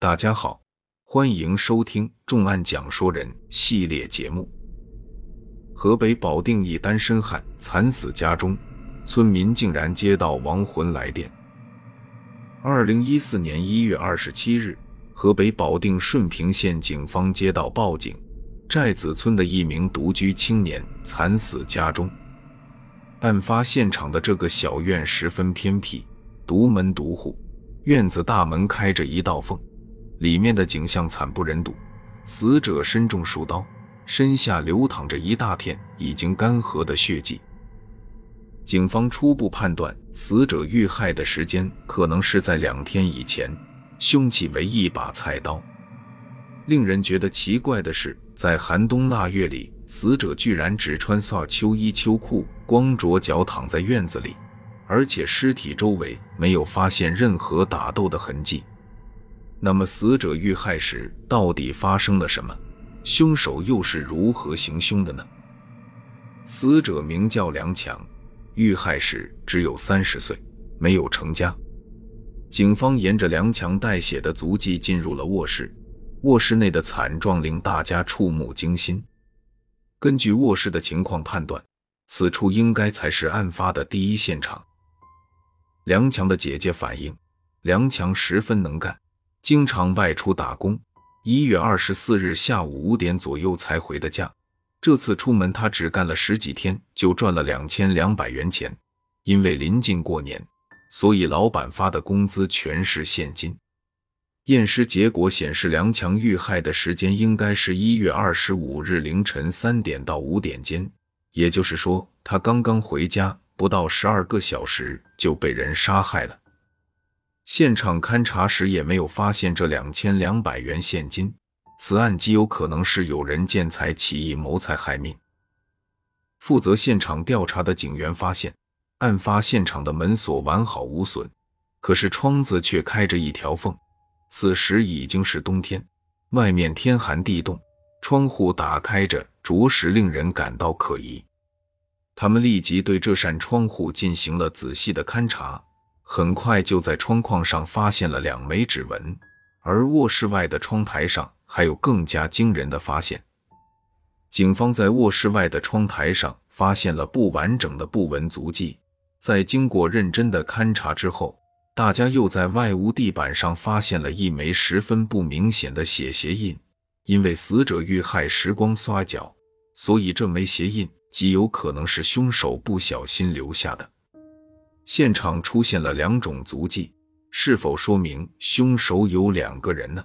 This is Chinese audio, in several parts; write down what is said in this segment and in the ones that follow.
大家好，欢迎收听《重案讲说人》系列节目。河北保定一单身汉惨死家中，村民竟然接到亡魂来电。二零一四年一月二十七日，河北保定顺平县警方接到报警，寨子村的一名独居青年惨死家中。案发现场的这个小院十分偏僻，独门独户，院子大门开着一道缝，里面的景象惨不忍睹。死者身中数刀，身下流淌着一大片已经干涸的血迹。警方初步判断，死者遇害的时间可能是在两天以前，凶器为一把菜刀。令人觉得奇怪的是，在寒冬腊月里。死者居然只穿褂秋衣秋裤，光着脚躺在院子里，而且尸体周围没有发现任何打斗的痕迹。那么，死者遇害时到底发生了什么？凶手又是如何行凶的呢？死者名叫梁强，遇害时只有三十岁，没有成家。警方沿着梁强带血的足迹进入了卧室，卧室内的惨状令大家触目惊心。根据卧室的情况判断，此处应该才是案发的第一现场。梁强的姐姐反映，梁强十分能干，经常外出打工。一月二十四日下午五点左右才回的家。这次出门他只干了十几天，就赚了两千两百元钱。因为临近过年，所以老板发的工资全是现金。验尸结果显示，梁强遇害的时间应该是一月二十五日凌晨三点到五点间，也就是说，他刚刚回家不到十二个小时就被人杀害了。现场勘查时也没有发现这两千两百元现金，此案极有可能是有人见财起意谋财害命。负责现场调查的警员发现，案发现场的门锁完好无损，可是窗子却开着一条缝。此时已经是冬天，外面天寒地冻，窗户打开着，着实令人感到可疑。他们立即对这扇窗户进行了仔细的勘查，很快就在窗框上发现了两枚指纹，而卧室外的窗台上还有更加惊人的发现。警方在卧室外的窗台上发现了不完整的布纹足迹，在经过认真的勘查之后。大家又在外屋地板上发现了一枚十分不明显的血鞋印，因为死者遇害时光刷脚，所以这枚鞋印极有可能是凶手不小心留下的。现场出现了两种足迹，是否说明凶手有两个人呢？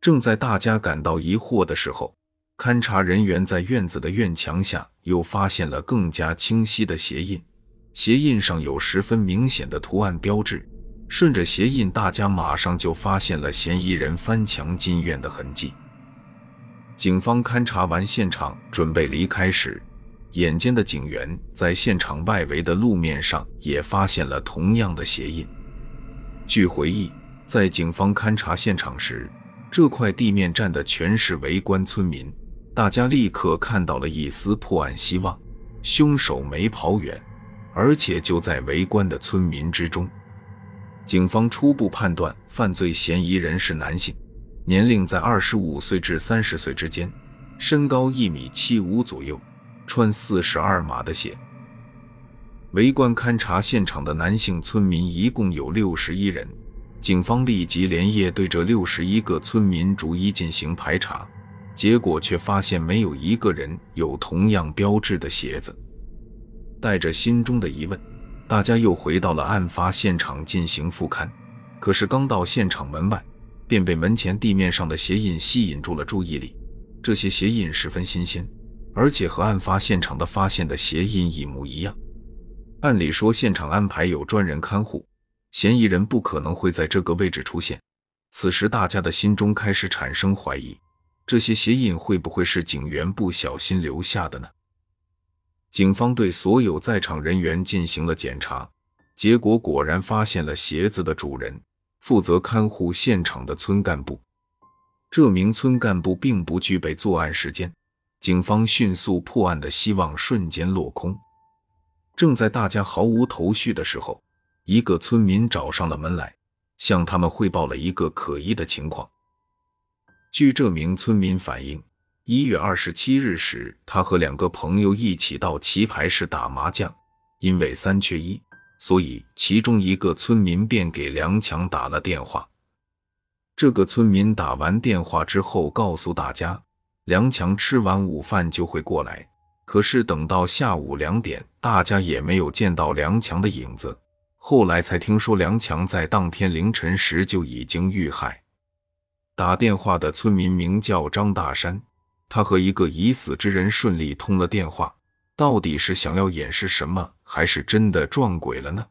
正在大家感到疑惑的时候，勘查人员在院子的院墙下又发现了更加清晰的鞋印。鞋印上有十分明显的图案标志，顺着鞋印，大家马上就发现了嫌疑人翻墙进院的痕迹。警方勘查完现场，准备离开时，眼尖的警员在现场外围的路面上也发现了同样的鞋印。据回忆，在警方勘查现场时，这块地面站的全是围观村民，大家立刻看到了一丝破案希望，凶手没跑远。而且就在围观的村民之中，警方初步判断犯罪嫌疑人是男性，年龄在二十五岁至三十岁之间，身高一米七五左右，穿四十二码的鞋。围观勘察现场的男性村民一共有六十一人，警方立即连夜对这六十一个村民逐一进行排查，结果却发现没有一个人有同样标志的鞋子。带着心中的疑问，大家又回到了案发现场进行复勘。可是刚到现场门外，便被门前地面上的鞋印吸引住了注意力。这些鞋印十分新鲜，而且和案发现场的发现的鞋印一模一样。按理说，现场安排有专人看护，嫌疑人不可能会在这个位置出现。此时，大家的心中开始产生怀疑：这些鞋印会不会是警员不小心留下的呢？警方对所有在场人员进行了检查，结果果然发现了鞋子的主人——负责看护现场的村干部。这名村干部并不具备作案时间，警方迅速破案的希望瞬间落空。正在大家毫无头绪的时候，一个村民找上了门来，向他们汇报了一个可疑的情况。据这名村民反映，一月二十七日时，他和两个朋友一起到棋牌室打麻将，因为三缺一，所以其中一个村民便给梁强打了电话。这个村民打完电话之后，告诉大家，梁强吃完午饭就会过来。可是等到下午两点，大家也没有见到梁强的影子。后来才听说，梁强在当天凌晨时就已经遇害。打电话的村民名叫张大山，他和一个已死之人顺利通了电话。到底是想要掩饰什么，还是真的撞鬼了呢？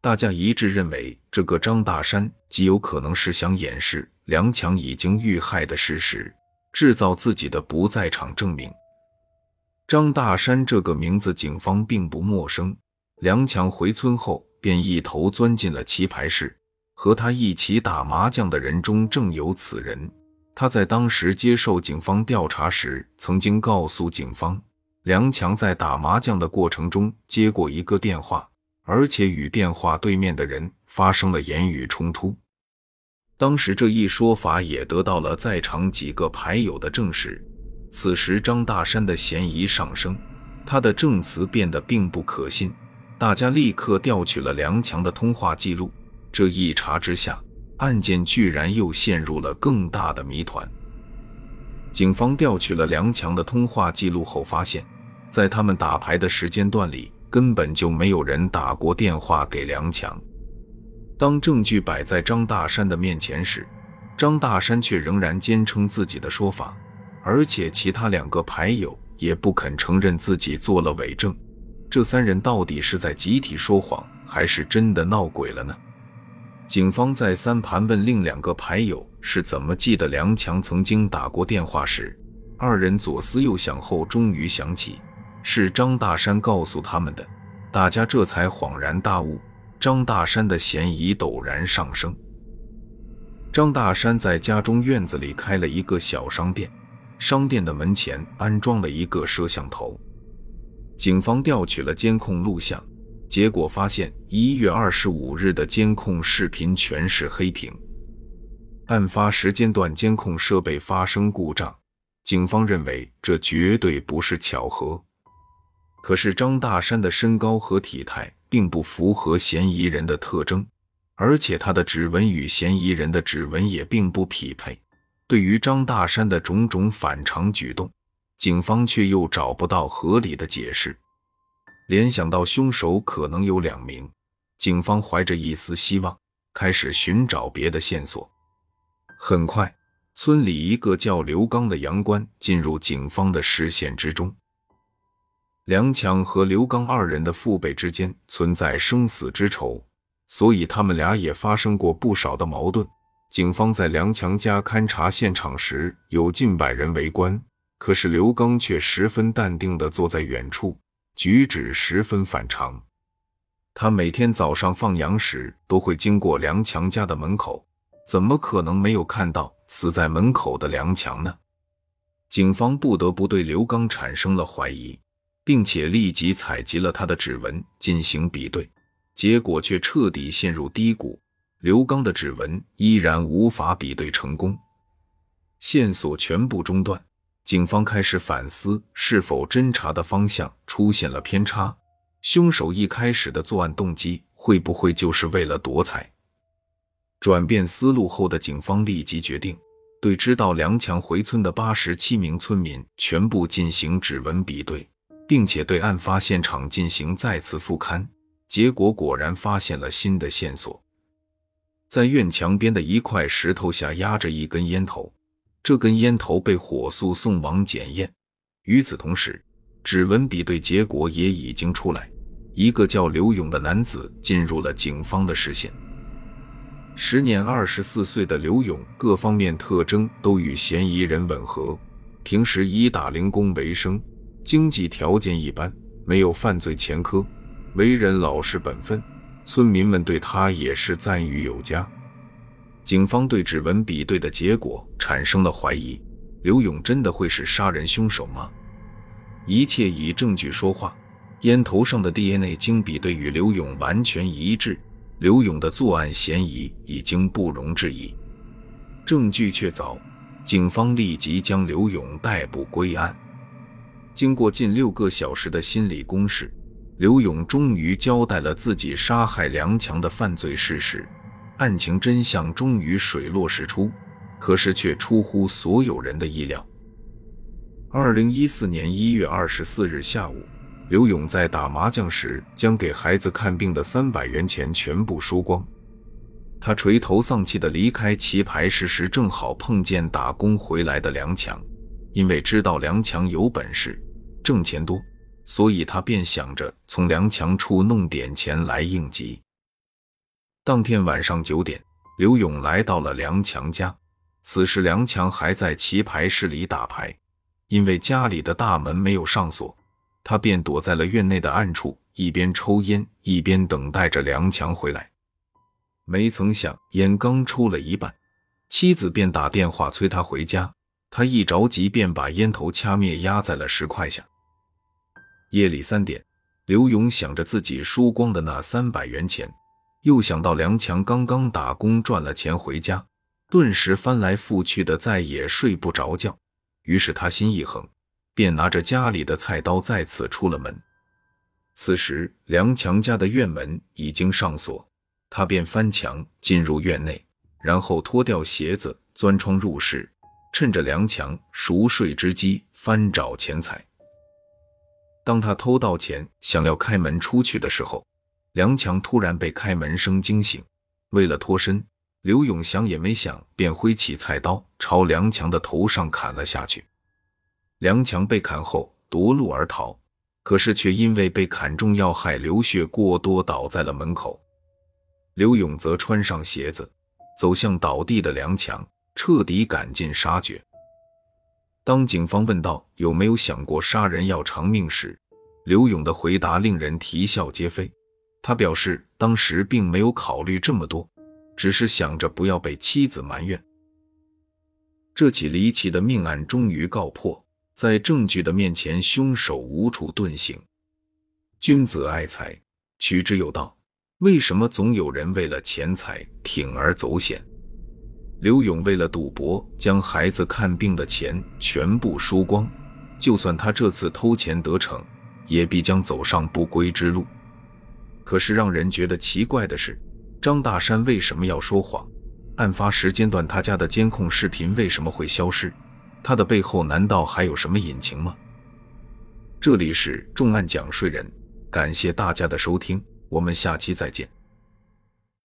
大家一致认为，这个张大山极有可能是想掩饰梁强已经遇害的事实，制造自己的不在场证明。张大山这个名字，警方并不陌生。梁强回村后，便一头钻进了棋牌室，和他一起打麻将的人中正有此人。他在当时接受警方调查时，曾经告诉警方，梁强在打麻将的过程中接过一个电话。而且与电话对面的人发生了言语冲突。当时这一说法也得到了在场几个牌友的证实。此时张大山的嫌疑上升，他的证词变得并不可信。大家立刻调取了梁强的通话记录。这一查之下，案件居然又陷入了更大的谜团。警方调取了梁强的通话记录后，发现，在他们打牌的时间段里。根本就没有人打过电话给梁强。当证据摆在张大山的面前时，张大山却仍然坚称自己的说法，而且其他两个牌友也不肯承认自己做了伪证。这三人到底是在集体说谎，还是真的闹鬼了呢？警方再三盘问另两个牌友是怎么记得梁强曾经打过电话时，二人左思右想后，终于想起。是张大山告诉他们的，大家这才恍然大悟，张大山的嫌疑陡然上升。张大山在家中院子里开了一个小商店，商店的门前安装了一个摄像头。警方调取了监控录像，结果发现一月二十五日的监控视频全是黑屏，案发时间段监控设备发生故障。警方认为这绝对不是巧合。可是张大山的身高和体态并不符合嫌疑人的特征，而且他的指纹与嫌疑人的指纹也并不匹配。对于张大山的种种反常举动，警方却又找不到合理的解释。联想到凶手可能有两名，警方怀着一丝希望，开始寻找别的线索。很快，村里一个叫刘刚的阳官进入警方的视线之中。梁强和刘刚二人的父辈之间存在生死之仇，所以他们俩也发生过不少的矛盾。警方在梁强家勘察现场时，有近百人围观，可是刘刚却十分淡定地坐在远处，举止十分反常。他每天早上放羊时都会经过梁强家的门口，怎么可能没有看到死在门口的梁强呢？警方不得不对刘刚产生了怀疑。并且立即采集了他的指纹进行比对，结果却彻底陷入低谷。刘刚的指纹依然无法比对成功，线索全部中断。警方开始反思，是否侦查的方向出现了偏差？凶手一开始的作案动机会不会就是为了夺财？转变思路后的警方立即决定，对知道梁强回村的八十七名村民全部进行指纹比对。并且对案发现场进行再次复勘，结果果然发现了新的线索。在院墙边的一块石头下压着一根烟头，这根烟头被火速送往检验。与此同时，指纹比对结果也已经出来，一个叫刘勇的男子进入了警方的视线。时年二十四岁的刘勇，各方面特征都与嫌疑人吻合，平时以打零工为生。经济条件一般，没有犯罪前科，为人老实本分，村民们对他也是赞誉有加。警方对指纹比对的结果产生了怀疑：刘勇真的会是杀人凶手吗？一切以证据说话。烟头上的 DNA 经比对与刘勇完全一致，刘勇的作案嫌疑已经不容置疑，证据确凿，警方立即将刘勇逮捕归案。经过近六个小时的心理攻势，刘勇终于交代了自己杀害梁强的犯罪事实，案情真相终于水落石出。可是却出乎所有人的意料。二零一四年一月二十四日下午，刘勇在打麻将时将给孩子看病的三百元钱全部输光。他垂头丧气地离开棋牌室时，正好碰见打工回来的梁强。因为知道梁强有本事，挣钱多，所以他便想着从梁强处弄点钱来应急。当天晚上九点，刘勇来到了梁强家。此时，梁强还在棋牌室里打牌，因为家里的大门没有上锁，他便躲在了院内的暗处，一边抽烟一边等待着梁强回来。没曾想，烟刚抽了一半，妻子便打电话催他回家。他一着急，便把烟头掐灭，压在了石块下。夜里三点，刘勇想着自己输光的那三百元钱，又想到梁强刚刚打工赚了钱回家。顿时翻来覆去的，再也睡不着觉。于是他心一横，便拿着家里的菜刀再次出了门。此时梁强家的院门已经上锁，他便翻墙进入院内，然后脱掉鞋子，钻窗入室，趁着梁强熟睡之机翻找钱财。当他偷到钱，想要开门出去的时候，梁强突然被开门声惊醒，为了脱身。刘勇想也没想，便挥起菜刀朝梁强的头上砍了下去。梁强被砍后夺路而逃，可是却因为被砍中要害，流血过多，倒在了门口。刘勇则穿上鞋子，走向倒地的梁强，彻底赶尽杀绝。当警方问到有没有想过杀人要偿命时，刘勇的回答令人啼笑皆非。他表示，当时并没有考虑这么多。只是想着不要被妻子埋怨。这起离奇的命案终于告破，在证据的面前，凶手无处遁形。君子爱财，取之有道。为什么总有人为了钱财铤而走险？刘勇为了赌博，将孩子看病的钱全部输光。就算他这次偷钱得逞，也必将走上不归之路。可是让人觉得奇怪的是。张大山为什么要说谎？案发时间段他家的监控视频为什么会消失？他的背后难道还有什么隐情吗？这里是重案讲税人，感谢大家的收听，我们下期再见。